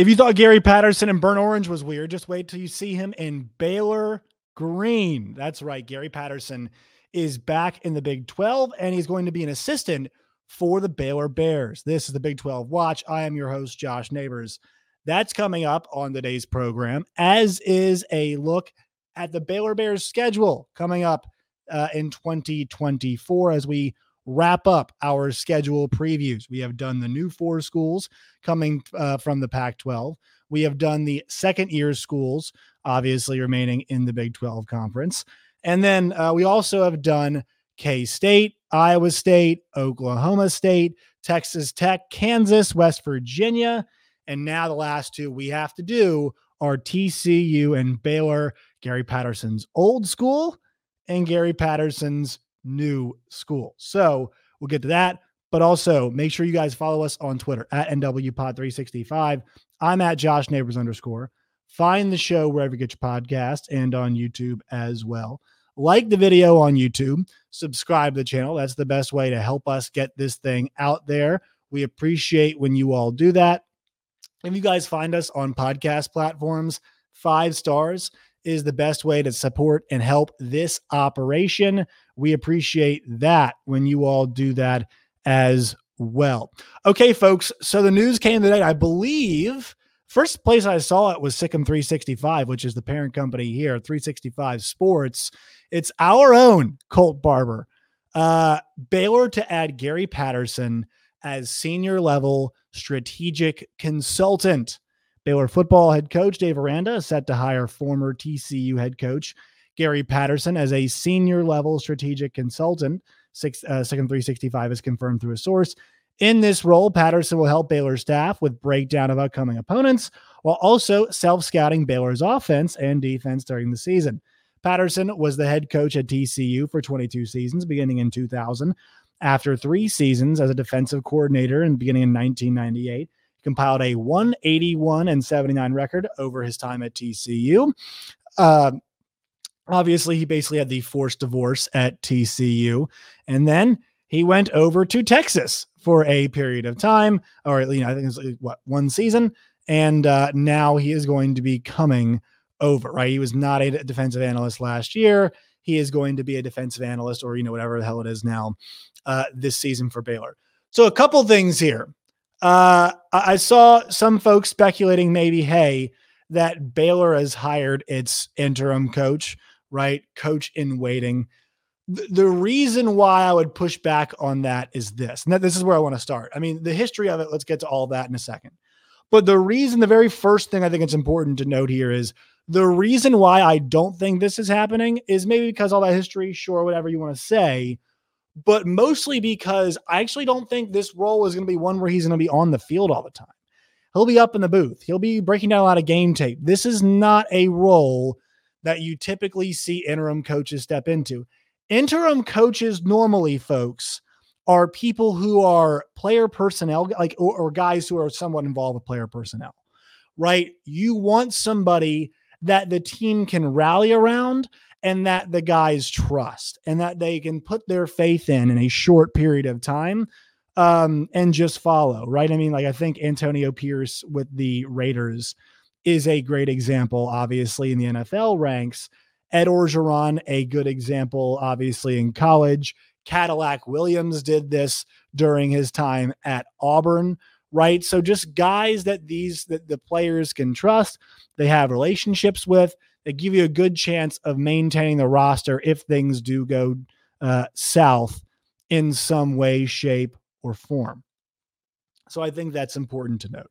If you thought Gary Patterson in Burnt Orange was weird, just wait till you see him in Baylor Green. That's right. Gary Patterson is back in the Big 12 and he's going to be an assistant for the Baylor Bears. This is the Big 12 Watch. I am your host, Josh Neighbors. That's coming up on today's program, as is a look at the Baylor Bears schedule coming up uh, in 2024 as we wrap up our schedule previews. We have done the new four schools coming uh, from the Pac 12. We have done the second year schools, obviously remaining in the Big 12 conference. And then uh, we also have done K State, Iowa State, Oklahoma State, Texas Tech, Kansas, West Virginia. And now the last two we have to do are TCU and Baylor, Gary Patterson's old school and Gary Patterson's new school. So we'll get to that. But also make sure you guys follow us on Twitter at NWPod365. I'm at Josh Neighbors underscore. Find the show wherever you get your podcast and on YouTube as well. Like the video on YouTube, subscribe to the channel. That's the best way to help us get this thing out there. We appreciate when you all do that. If you guys find us on podcast platforms, five stars is the best way to support and help this operation. We appreciate that when you all do that as well. Okay, folks. So the news came today. I believe first place I saw it was SicEm 365, which is the parent company here, 365 Sports. It's our own Colt Barber. Uh, Baylor to add Gary Patterson as senior level strategic consultant. Baylor football head coach Dave Aranda is set to hire former TCU head coach Gary Patterson as a senior level strategic consultant. Six, uh, SicEm 365 is confirmed through a source. In this role, Patterson will help Baylor staff with breakdown of upcoming opponents while also self scouting Baylor's offense and defense during the season. Patterson was the head coach at TCU for 22 seasons, beginning in 2000. After three seasons as a defensive coordinator and beginning in 1998, compiled a 181 and 79 record over his time at TCU. Uh, obviously, he basically had the forced divorce at TCU. And then he went over to Texas for a period of time, or you know, I think it's what one season. And uh, now he is going to be coming over, right? He was not a defensive analyst last year. He is going to be a defensive analyst, or you know, whatever the hell it is now, uh, this season for Baylor. So a couple things here. Uh, I saw some folks speculating maybe, hey, that Baylor has hired its interim coach, right? Coach in waiting. The, reason why I would push back on that is this, and this is where I want to start. I mean, the history of it, let's get to all that in a second. But the reason, the very first thing I think it's important to note here is the reason why I don't think this is happening is maybe because all that history, sure, whatever you want to say but mostly because I actually don't think this role is going to be one where he's going to be on the field all the time. He'll be up in the booth, he'll be breaking down a lot of game tape. This is not a role that you typically see interim coaches step into. Interim coaches, normally, folks, are people who are player personnel, like or, or guys who are somewhat involved with player personnel, right? You want somebody that the team can rally around and that the guys trust and that they can put their faith in in a short period of time um, and just follow, right? I mean, like I think Antonio Pierce with the Raiders is a great example, obviously, in the NFL ranks. Ed Orgeron, a good example, obviously, in college. Cadillac Williams did this during his time at Auburn, right? So just guys that these that the players can trust, they have relationships with, that give you a good chance of maintaining the roster if things do go uh, south in some way, shape, or form. So I think that's important to note.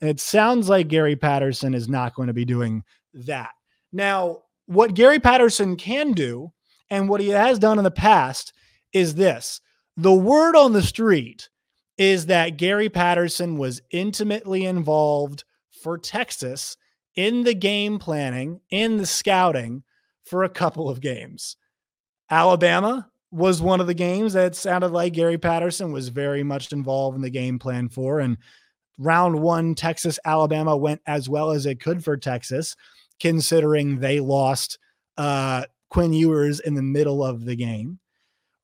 And it sounds like Gary Patterson is not going to be doing that. Now, what Gary Patterson can do and what he has done in the past is this the word on the street is that Gary Patterson was intimately involved for Texas in the game planning, in the scouting for a couple of games. Alabama was one of the games that sounded like Gary Patterson was very much involved in the game plan for. And round one, Texas, Alabama went as well as it could for Texas, considering they lost uh, Quinn Ewers in the middle of the game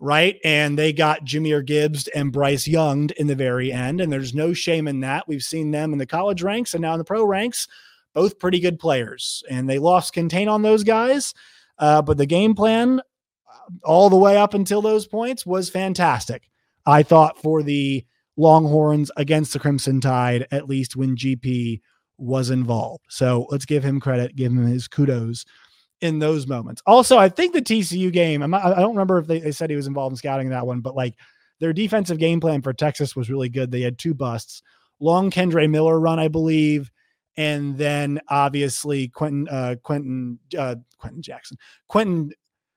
right? And they got Jahmyr Gibbs and Bryce Young in the very end. And there's no shame in that. We've seen them in the college ranks and now in the pro ranks, both pretty good players. And they lost contain on those guys. Uh, but the game plan uh, all the way up until those points was fantastic. I thought for the Longhorns against the Crimson Tide, at least when GP was involved. So let's give him credit, give him his kudos in those moments. Also, I think the TCU game, I'm not, I don't remember if they, they said he was involved in scouting that one, but like their defensive game plan for Texas was really good. They had two busts, long Kendre Miller run, I believe, and then obviously Quentin, uh, Quentin, uh, Quentin Jackson, Quentin,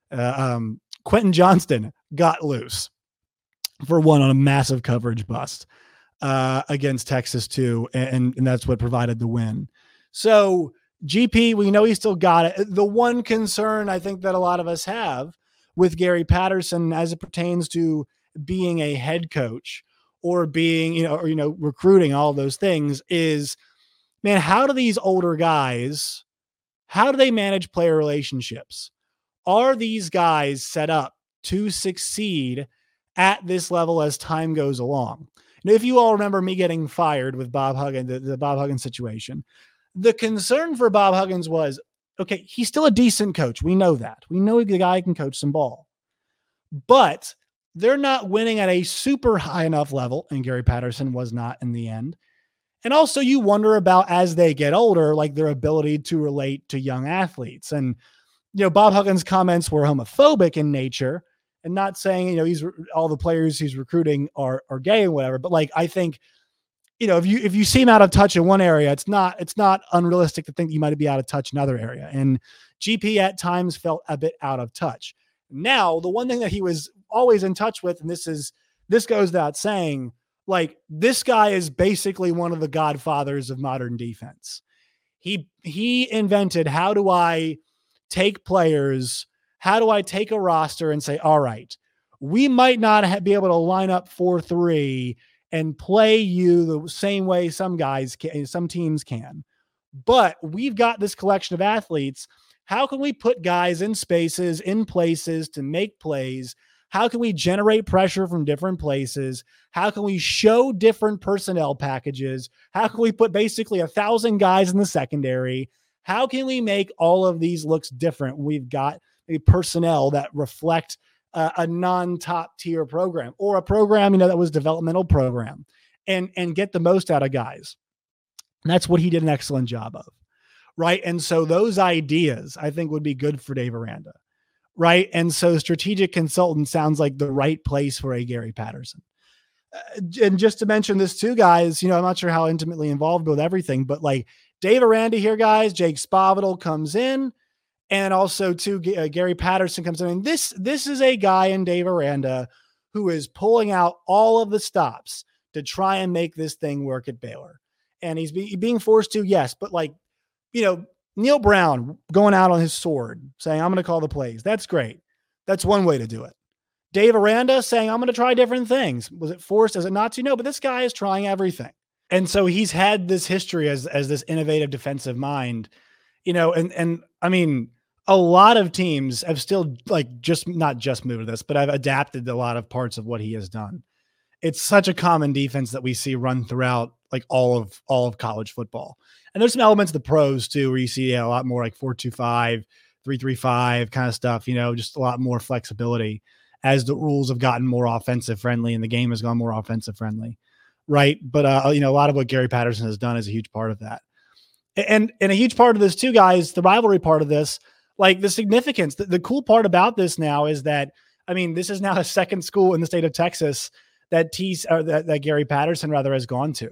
uh, um, Quentin Johnston got loose for one on a massive coverage bust uh, against Texas too, and and that's what provided the win. So GP, we know he still got it. The one concern I think that a lot of us have with Gary Patterson as it pertains to being a head coach or being, you know, or, you know, recruiting all those things is man, how do these older guys how do they manage player relationships? Are these guys set up to succeed at this level as time goes along? If you all remember me getting fired with Bob Huggins, the, the Bob Huggins situation, the concern for Bob Huggins was okay, he's still a decent coach. We know that. We know the guy can coach some ball. But they're not winning at a super high enough level. And Gary Patterson was not in the end. And also, you wonder about as they get older, like their ability to relate to young athletes. And, you know, Bob Huggins' comments were homophobic in nature and not saying, you know, he's all the players he's recruiting are, are gay and whatever. But like, I think you know, if you if you seem out of touch in one area, it's not it's not unrealistic to think you might be out of touch in another area. And GP at times felt a bit out of touch. Now, the one thing that he was always in touch with, and this is this goes without saying, like this guy is basically one of the godfathers of modern defense. He he invented how do I take players, how do I take a roster and say, all right, we might not be able to line up 4 3 and play you the same way some guys can, eh, some teams can. But we've got this collection of athletes. How can we put guys in spaces, in places to make plays? How can we generate pressure from different places? How can we show different personnel packages? How can we put basically a thousand guys in the secondary? How can we make all of these looks different? We've got a personnel that reflect uh, a non-top tier program or a program you know that was developmental program and and get the most out of guys. And that's what he did an excellent job of right? And so those ideas i think would be good for dave aranda right? And so strategic consultant sounds like the right place for a gary patterson. Uh, and just to mention this too guys you know i'm not sure how intimately involved with everything but like dave aranda here guys jake spavital comes in and also too uh, Gary Patterson comes in. And this this is a guy in Dave Aranda who is pulling out all of the stops to try and make this thing work at Baylor. And he's be, being forced to, yes, but like, you know, Neal Brown going out on his sword, saying, I'm going to call the plays. That's great. That's one way to do it. Dave Aranda saying, I'm going to try different things. Was it forced? Is it not to? No, but this guy is trying everything. And so he's had this history as, as this innovative defensive mind, you know, and, and I mean, a lot of teams have still like just not just moved to this, but I've adapted a lot of parts of what he has done. It's such a common defense that we see run throughout like all of all of college football. And there's some elements of the pros too, where you see a lot more like 425, 335 kind of stuff, you know, just a lot more flexibility as the rules have gotten more offensive friendly and the game has gone more offensive friendly. Right. But uh, you know, a lot of what Gary Patterson has done is a huge part of that. And and a huge part of this too, guys, the rivalry part of this like the significance. The, the cool part about this now is that I mean, this is now a second school in the state of Texas that T or that, that Gary Patterson rather has gone to.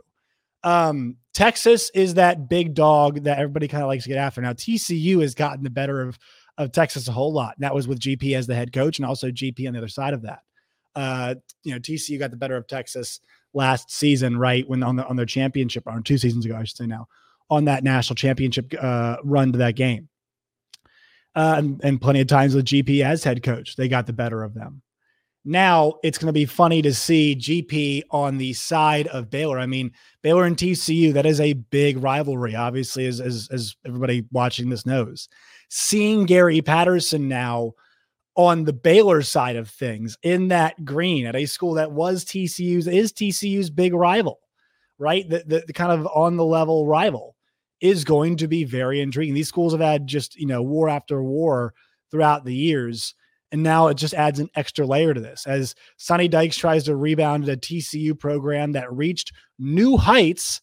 Um, Texas is that big dog that everybody kind of likes to get after. Now TCU has gotten the better of of Texas a whole lot. And that was with GP as the head coach and also GP on the other side of that. Uh, you know, TCU got the better of Texas last season, right? When on the on their championship run, two seasons ago, I should say now, on that national championship uh, run to that game. Uh, and, and plenty of times with GP as head coach, they got the better of them. Now it's going to be funny to see GP on the side of Baylor. I mean, Baylor and TCU, that is a big rivalry, obviously, as, as, as everybody watching this knows. Seeing Gary Patterson now on the Baylor side of things in that green at a school that was TCU's, is TCU's big rival, right? The, the, the kind of on the level rival is going to be very intriguing. These schools have had just, you know, war after war throughout the years and now it just adds an extra layer to this as Sonny Dykes tries to rebound a TCU program that reached new heights.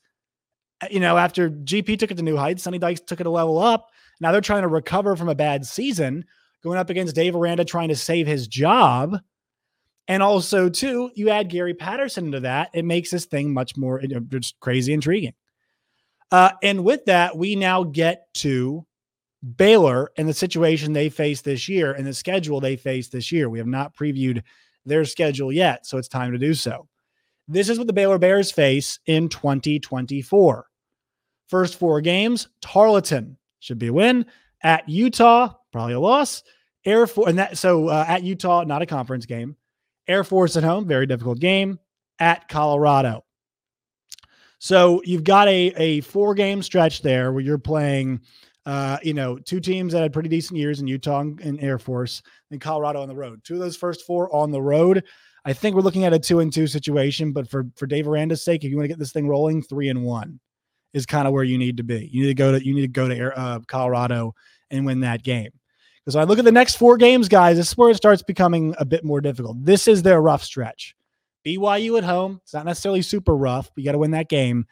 Uh, you know, after GP took it to new heights, Sonny Dykes took it a level up. Now they're trying to recover from a bad season, going up against Dave Aranda trying to save his job. And also, too, you add Gary Patterson into that, it makes this thing much more just crazy intriguing. Uh, and with that, we now get to Baylor and the situation they face this year and the schedule they face this year. We have not previewed their schedule yet, so it's time to do so. This is what the Baylor Bears face in 2024. First four games, Tarleton should be a win. At Utah, probably a loss. Air Force, and that so uh, at Utah, not a conference game. Air Force at home, very difficult game. At Colorado. So you've got a, a four game stretch there where you're playing uh, you know, two teams that had pretty decent years in Utah and Air Force, and Colorado on the road. Two of those first four on the road. I think we're looking at a two and two situation, but for for Dave Aranda's sake, if you want to get this thing rolling, three and one is kind of where you need to be. You need to go to you need to go to uh, Colorado and win that game. Because I look at the next four games, guys, this is where it starts becoming a bit more difficult. This is their rough stretch. BYU at home. It's not necessarily super rough. But you got to win that game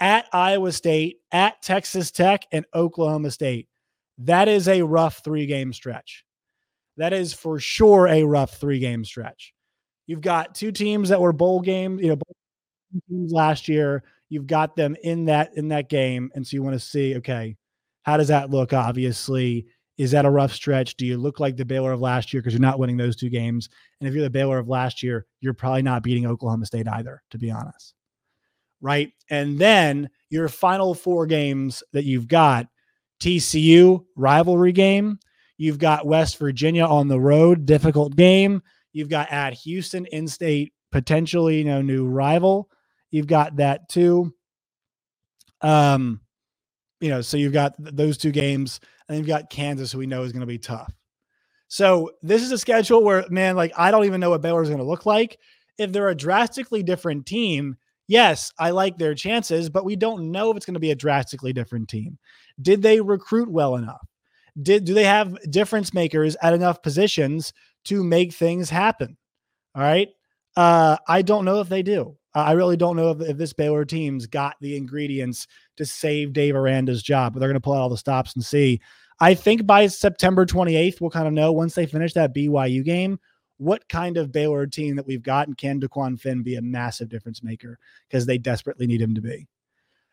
at Iowa State, at Texas Tech, and Oklahoma State. That is a rough three game stretch. That is for sure a rough three game stretch. You've got two teams that were bowl games, you know, teams last year. You've got them in that in that game, and so you want to see, okay, how does that look? Obviously, is that a rough stretch? Do you look like the Baylor of last year because you're not winning those two games? And if you're the Baylor of last year, you're probably not beating Oklahoma State either, to be honest right? And then your final four games that you've got TCU rivalry game. You've got West Virginia on the road, difficult game. You've got at Houston, in state, potentially, you know, new rival. You've got that too. Um, you know, so you've got those two games, and you've got Kansas, who we know is going to be tough. So this is a schedule where, man, like I don't even know what Baylor is going to look like. If they're a drastically different team, yes, I like their chances, but we don't know if it's going to be a drastically different team. Did they recruit well enough? Did do they have difference makers at enough positions to make things happen? All right. Uh, I don't know if they do. I really don't know if, if this Baylor team's got the ingredients to save Dave Aranda's job, but they're going to pull out all the stops and see. I think by September 28th, we'll kind of know once they finish that BYU game what kind of Baylor team that we've got, and can DeQuan Finn be a massive difference maker because they desperately need him to be.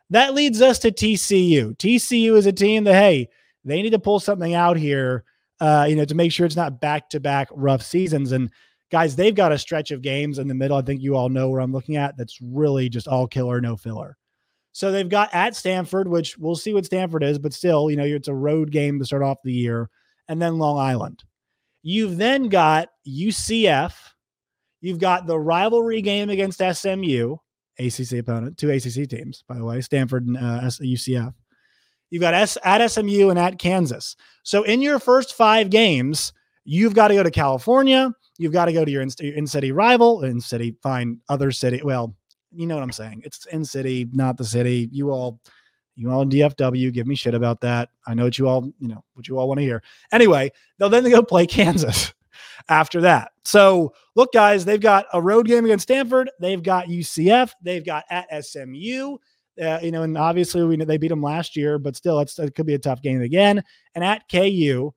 That leads us to TCU. TCU is a team that, hey, they need to pull something out here, uh, you know, to make sure it's not back to back rough seasons. And guys, they've got a stretch of games in the middle. I think you all know where I'm looking at. That's really just all killer, no filler. So they've got at Stanford, which we'll see what Stanford is, but still, you know, it's a road game to start off the year, and then Long Island. You've then got UCF. You've got the rivalry game against SMU, ACC opponent, two ACC teams, by the way, Stanford and uh, UCF. You've got S at SMU and at Kansas. So in your first five games, you've got to go to California. You've got to go to your in city rival, in city, find other city. Well, you know what I'm saying. It's in city, not the city. You all you all in DFW give me shit about that. I know what you all, you know, what you all want to hear. Anyway, they'll then go play Kansas after that. So look, guys, they've got a road game against Stanford. They've got UCF. They've got at SMU. Uh, you know, and obviously we know they beat them last year, but still, it's, it could be a tough game again. And at KU,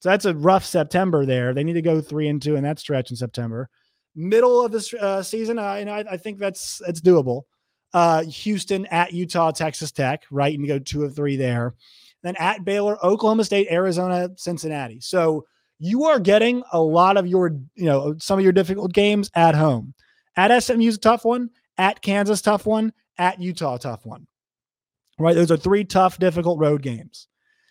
so that's a rough September there. They need to go three and two in that stretch in September. Middle of this uh, season, uh, I, I think that's it's doable uh, Houston at Utah, Texas Tech, right? And you go two of three there. Then at Baylor, Oklahoma State, Arizona, Cincinnati. So you are getting a lot of your, you know, some of your difficult games at home. At SMU is a tough one. At Kansas, tough one. At Utah, tough one. Right? Those are three tough, difficult road games.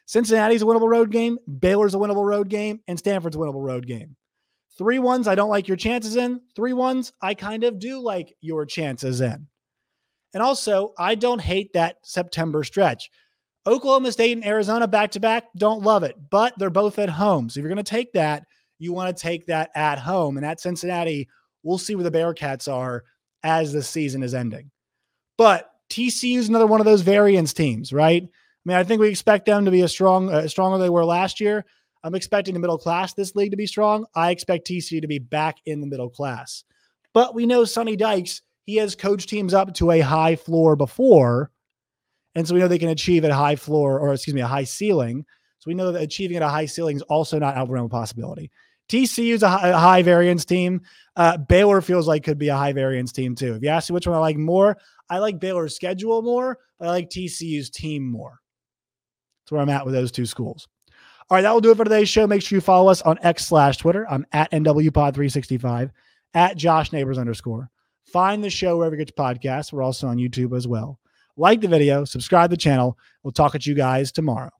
Cincinnati's a winnable road game. Baylor's a winnable road game. And Stanford's a winnable road game. Three ones I don't like your chances in. Three ones I kind of do like your chances in. And also, I don't hate that September stretch. Oklahoma State and Arizona back to back, don't love it, but they're both at home. So if you're going to take that, you want to take that at home. And at Cincinnati, we'll see where the Bearcats are as the season is ending. But TCU is another one of those variance teams, right? I mean, I think we expect them to be as strong, uh, stronger they were last year. I'm expecting the middle class this league to be strong. I expect TCU to be back in the middle class. But we know Sonny Dykes, he has coached teams up to a high floor before. And so we know they can achieve a high floor, or excuse me, a high ceiling. So we know that achieving at a high ceiling is also not out of realm of possibility. TCU is a high, a high variance team. Uh, Baylor feels like could be a high variance team too. If you ask me which one I like more, I like Baylor's schedule more, but I like TCU's team more. That's where I'm at with those two schools. All right, that will do it for today's show. Make sure you follow us on X slash Twitter. I'm at NWPod365, at Josh Neighbors underscore. Find the show wherever you get your podcasts. We're also on YouTube as well. Like the video, subscribe to the channel. We'll talk at you guys tomorrow.